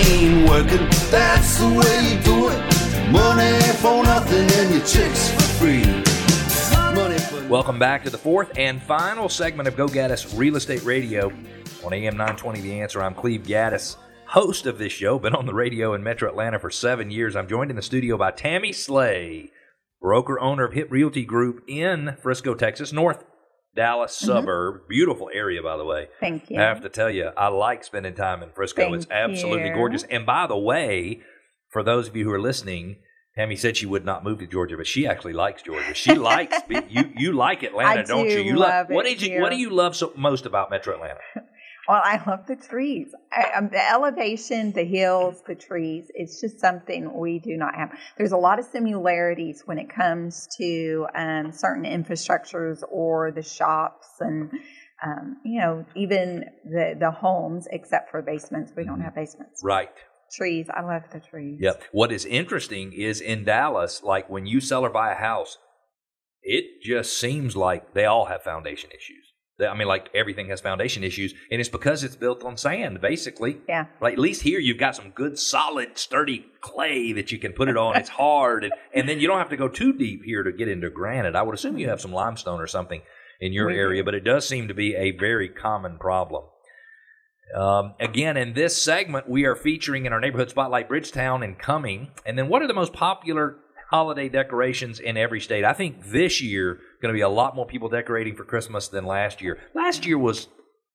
ain't working. That's the way you do it. Money for nothing and your chicks for free. Welcome back to the fourth and final segment of Go Gaddis Real Estate Radio on AM 920 The Answer. I'm Cleve Gaddis, host of this show. Been on the radio in Metro Atlanta for seven years. I'm joined in the studio by Tammy Slay, broker owner of Hip Realty Group in Frisco, Texas, North Dallas mm-hmm. suburb. Beautiful area, by the way. Thank you. I have to tell you, I like spending time in Frisco. Thank it's absolutely you. gorgeous. And by the way, for those of you who are listening, Tammy said she would not move to Georgia, but she actually likes Georgia. She likes you. You like Atlanta, do you? You love what it did you? What do you love so most about Metro Atlanta? Well, I love the trees. I, um, the elevation, the hills, the trees. It's just something we do not have. There's a lot of similarities when it comes to um, certain infrastructures or the shops and, um, you know, even the, the homes, except for basements. We don't have basements. Right. Trees. I love the trees. Yep. What is interesting is in Dallas, like when you sell or buy a house, it just seems like they all have foundation issues. I mean, like everything has foundation issues, and it's because it's built on sand, basically. Yeah. Like at least here you've got some good, solid, sturdy clay that you can put it on. It's hard, and, and then you don't have to go too deep here to get into granite. I would assume you have some limestone or something in your We do. area, but it does seem to be a very common problem. Um, again, in this segment, we are featuring in our neighborhood spotlight Bridgetown and Cumming. And then, what are the most popular holiday decorations in every state? I think this year going to be a lot more people decorating for Christmas than last year. Last year was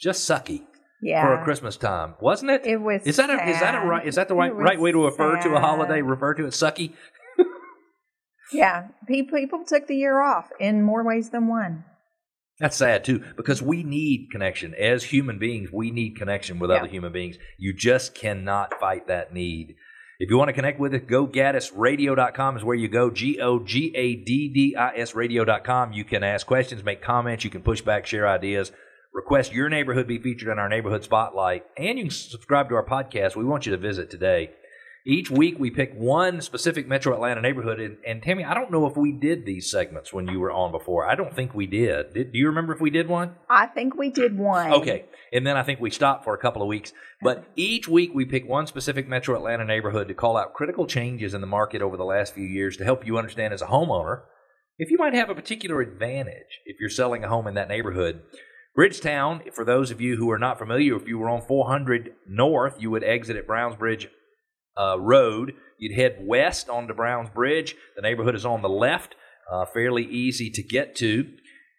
just sucky Yeah. for a Christmas time, wasn't it? It was Is that a, is that a right is that the right right way to refer to a holiday? Refer to it sucky. Yeah. People, people took the year off in more ways than one. That's sad too, because we need connection as human beings. We need connection with Yeah. other human beings. You just cannot fight that need. If you want to connect with us, go gaddisradio.com is where you go. G O G A D D I S radio.com. You can ask questions, make comments, you can push back, share ideas, request your neighborhood be featured on our neighborhood spotlight, and you can subscribe to our podcast. We want you to visit today. Each week we pick one specific Metro Atlanta neighborhood, and, and Tammy, I don't know if we did these segments when you were on before. I don't think we did. did do you remember if we did one? I think we did one. Okay. And then I think we stopped for a couple of weeks. But each week we pick one specific Metro Atlanta neighborhood to call out critical changes in the market over the last few years to help you understand as a homeowner if you might have a particular advantage if you're selling a home in that neighborhood. Bridgetown, for those of you who are not familiar, if you were on 400 North, you would exit at Browns Bridge uh, Road. You'd head west onto Browns Bridge. The neighborhood is on the left, uh, fairly easy to get to.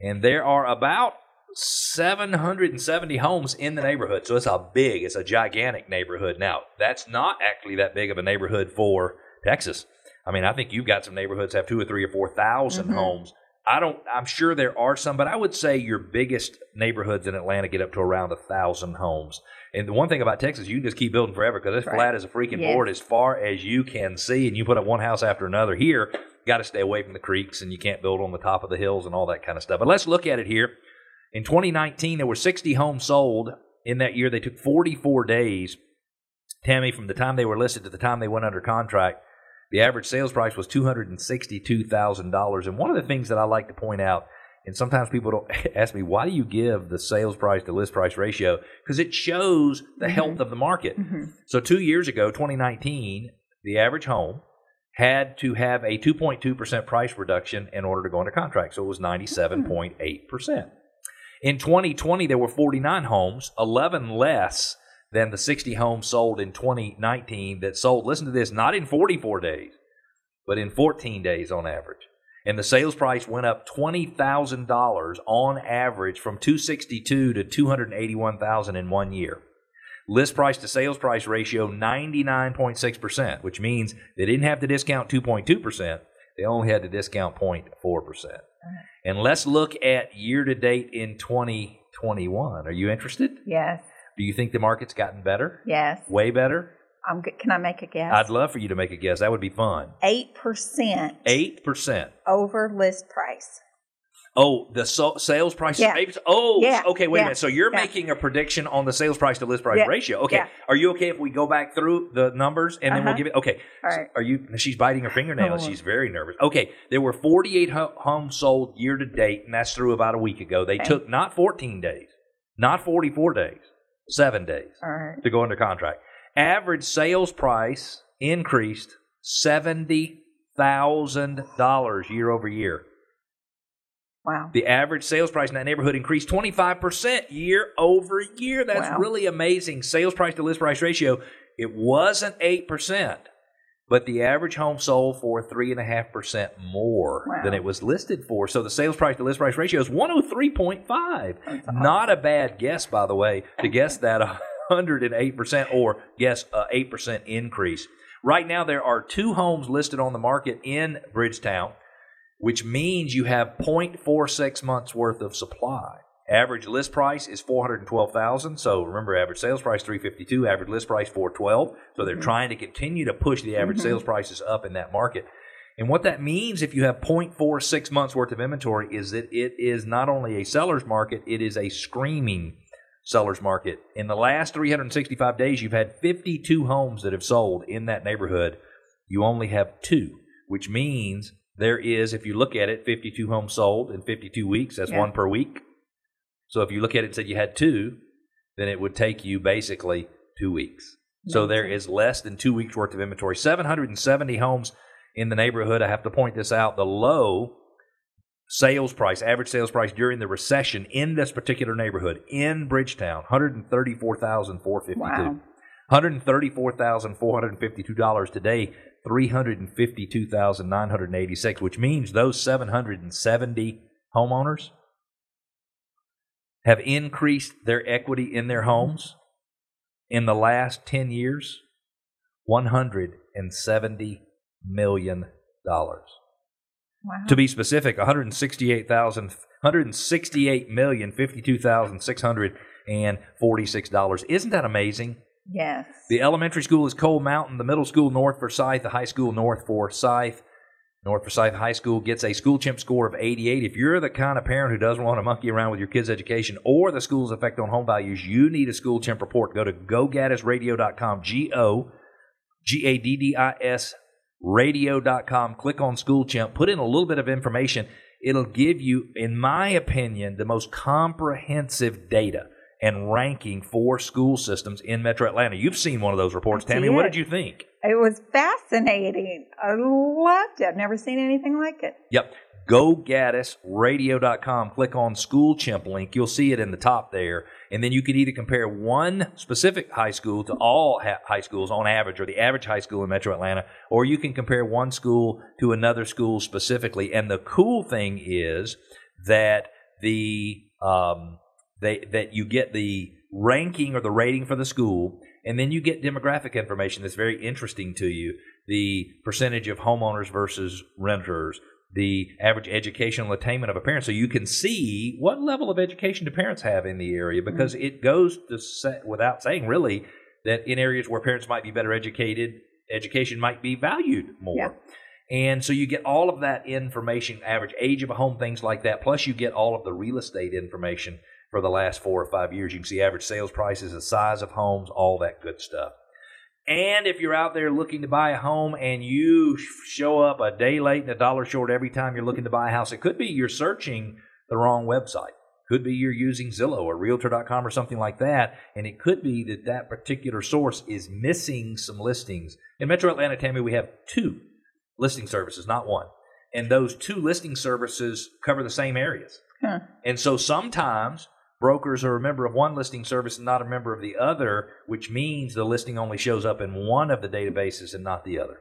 And there are about 770 homes in the neighborhood. So it's a big, it's a gigantic neighborhood. Now, that's not actually that big of a neighborhood for Texas. I mean, I think you've got some neighborhoods have two or three or 4,000 Mhm. homes. I don't, I'm sure there are some, but I would say your biggest neighborhoods in Atlanta get up to around a thousand homes. And the one thing about Texas, you can just keep building forever because it's Right. flat as a freaking Yes. board as far as you can see. And you put up one house after another here, got to stay away from the creeks and you can't build on the top of the hills and all that kind of stuff. But let's look at it here. In 2019, there were 60 homes sold in that year. They took 44 days, Tammy, from the time they were listed to the time they went under contract. The average sales price was $262,000. And one of the things that I like to point out, and sometimes people don't ask me, why do you give the sales price to list price ratio? Because it shows the health of the market. Mhm. So two years ago, 2019, the average home had to have a 2.2% price reduction in order to go into contract. So it was 97.8%. In 2020, there were 49 homes, 11 less than the 60 homes sold in 2019 that sold, listen to this, not in 44 days, but in 14 days on average. And the sales price went up $20,000 on average from 262 to 281,000 in one year. List price to sales price ratio 99.6%, which means they didn't have to discount 2.2%, they only had to discount 0.4%. And let's look at year to date in 2021. Are you interested? Yes. Do you think the market's gotten better? Yes. Way better? I'm good. Can I make a guess? I'd love for you to make a guess. That would be fun. Eight percent 8%. over list price. Oh, the so- sales price. Yeah. is 8%? Oh, Yeah. okay. Wait a minute. So you're Yeah. making a prediction on the sales price to list price Yeah. ratio. Okay. Yeah. Are you okay if we go back through the numbers and then we'll Uh-huh. give it? Okay. All So. Are you? She's biting her fingernails. Oh. She's very nervous. Okay. There were 48 ho- homes sold year to date, and that's through about a week ago. They Okay. took not 14 days, not 44 days, seven days right. to go under contract. Average sales price increased seventy thousand dollars year over year. Wow. The average sales price in that neighborhood increased 25% year over year. That's Wow. really amazing. Sales price to list price ratio, it wasn't 8%, but the average home sold for 3.5% more Wow. than it was listed for. So the sales price to list price ratio is 103.5. That's Not a bad guess, by the way, to guess that uh, 108% or guess a 8% increase. Right now, there are two homes listed on the market in Bridgetown which means you have 0.46 months worth of supply. Average list price is 412,000. So remember average sales price 352, average list price 412. So they're mm-hmm. trying to continue to push the average sales mm-hmm. prices up in that market. And what that means if you have 0.46 months worth of inventory is that it is not only a seller's market, it is a screaming seller's market. In the last 365 days, you've had 52 homes that have sold in that neighborhood. You only have two, which means there is, if you look at it, 52 homes sold in 52 weeks. That's Yeah. one per week. So if you look at it and said you had two, then it would take you basically two weeks. So there is less than two weeks worth of inventory. 770 homes in the neighborhood. I have to point this out. The low sales price, average sales price during the recession in this particular neighborhood in Bridgetown, 134,452. Wow. $134,452 today, 352,986, which means those 770 homeowners have increased their equity in their homes in the last 10 years 170 million dollars. Wow. To be specific, 168,000 168 million 52,646 dollars. Isn't that amazing? yes. The elementary school is Coal Mountain, the middle school North Forsyth, the high school North Forsyth. North Forsyth High School gets a school chimp score of 88. If you're the kind of parent who doesn't want to monkey around with your kids' education or the school's effect on home values, you need a school chimp report. Go to gogaddisradio.com, G O G A D D I S radio.com. Click on school chimp, put in a little bit of information. It'll give you, in my opinion, the most comprehensive data and ranking for school systems in Metro Atlanta. You've seen one of those reports, Tammy. What did. you think? It was fascinating. I loved it. I've never seen anything like it. Yep. Go Gaddis. GoGaddisRadio.com. Click on School Chimp link. You'll see it in the top there. And then you can either compare one specific high school to all ha- high schools on average, or the average high school in Metro Atlanta, or you can compare one school to another school specifically. And the cool thing is that the um, they, that you get the ranking or the rating for the school, and then you get demographic information that's very interesting to you. The percentage of homeowners versus renters, the average educational attainment of a parent, so you can see what level of education do parents have in the area mm-hmm. because it goes to say, without saying really that in areas where parents might be better educated, education might be valued more. Yeah. And so you get all of that information, average age of a home, things like that. Plus, you get all of the real estate information for the last four or five years. You can see average sales prices, the size of homes, all that good stuff. And if you're out there looking to buy a home and you show up a day late and a dollar short every time you're looking to buy a house, it could be you're searching the wrong website. Could be you're using Zillow or Realtor.com or something like that, and it could be that that particular source is missing some listings. In Metro Atlanta, Tammy, we have two listing services, not one, and those two listing services cover the same areas. Huh. And so sometimes brokers are a member of one listing service and not a member of the other, which means the listing only shows up in one of the databases and not the other.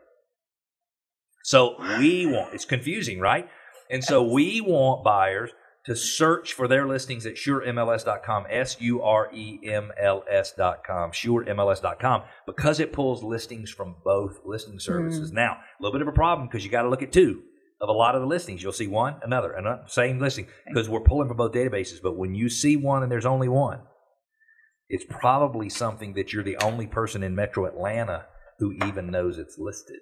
So we want, it's confusing, right? And so we want buyers to search for their listings at suremls.com, S U R E M L S.com, suremls.com, because it pulls listings from both listing services. Mm. Now, a little bit of a problem because you got to look at two of a lot of the listings. You'll see one, another, another uh, same listing because we're pulling from both databases. But when you see one and there's only one, it's probably something that you're the only person in Metro Atlanta who even knows it's listed.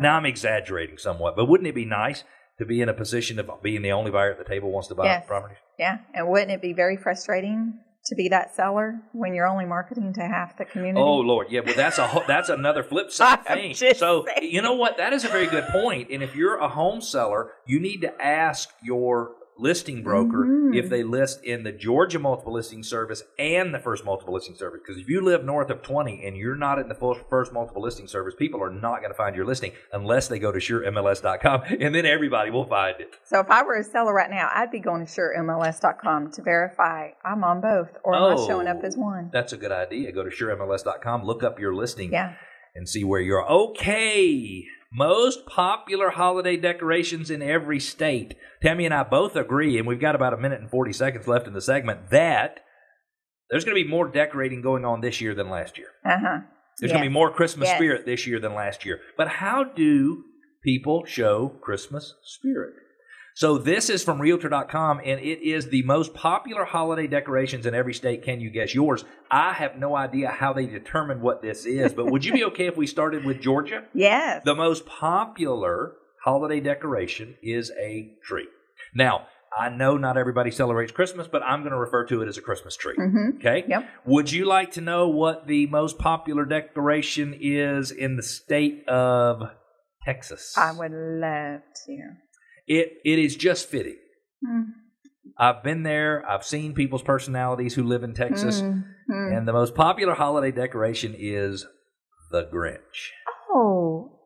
Now I'm exaggerating somewhat, but wouldn't it be nice to be in a position of being the only buyer at the table wants to buy Yes. properties? Yeah. And wouldn't it be very frustrating to be that seller when you're only marketing to half the community? Oh Lord, yeah, but that's a whole, that's another flip side thing. So saying. you know what? That is a very good point. And if you're a home seller, you need to ask your listing broker Mhm. if they list in the Georgia multiple listing service and the first multiple listing service. Because if you live north of 20 and you're not in the first multiple listing service, people are not going to find your listing unless they go to suremls.com and then everybody will find it. So if I were a seller right now, I'd be going to suremls.com to verify I'm on both or am I Oh. showing up as one? That's a good idea. Go to suremls.com, look up your listing. Yeah. and see where you're. Okay, most popular holiday decorations in every state. Tammy and I both agree, and we've got about a minute and 40 seconds left in the segment, that there's going to be more decorating going on this year than last year. Uh huh. There's going to be more Christmas Yes. spirit this year than last year. But how do people show Christmas spirit? So this is from Realtor.com, and it is the most popular holiday decorations in every state. Can you guess yours? I have no idea how they determine what this is, but would you be okay if we started with Georgia? Yes. The most popular holiday decoration is a tree. Now, I know not everybody celebrates Christmas, but I'm going to refer to it as a Christmas tree. mm-hmm. Okay? Yep. Would you like to know what the most popular decoration is in the state of Texas? I would love to. It it is just fitting. Mm. I've been there. I've seen people's personalities who live in Texas, Mm, mm. and the most popular holiday decoration is the Grinch. Oh,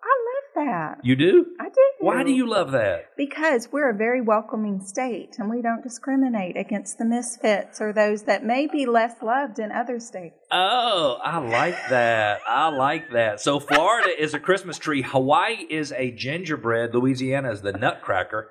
that. You do? I do. Why do you love that? Because we're a very welcoming state and we don't discriminate against the misfits or those that may be less loved in other states. Oh, I like that. I like that. So Florida is a Christmas tree. Hawaii is a gingerbread. Louisiana is the nutcracker.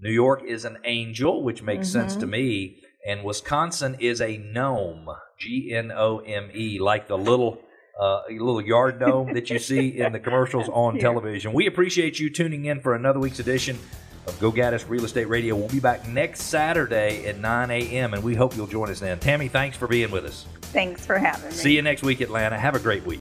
New York is an angel, which makes sense to mm-hmm. me. And Wisconsin is a gnome. G N O M E, like the little uh, little yard gnome that you see in the commercials on Cute. television. We appreciate you tuning in for another week's edition of Go Gaddis Real Estate Radio. We'll be back next Saturday at 9 a.m. and we hope you'll join us then. Tammy, thanks for being with us. Thanks for having me. See you next week, Atlanta. Have a great week.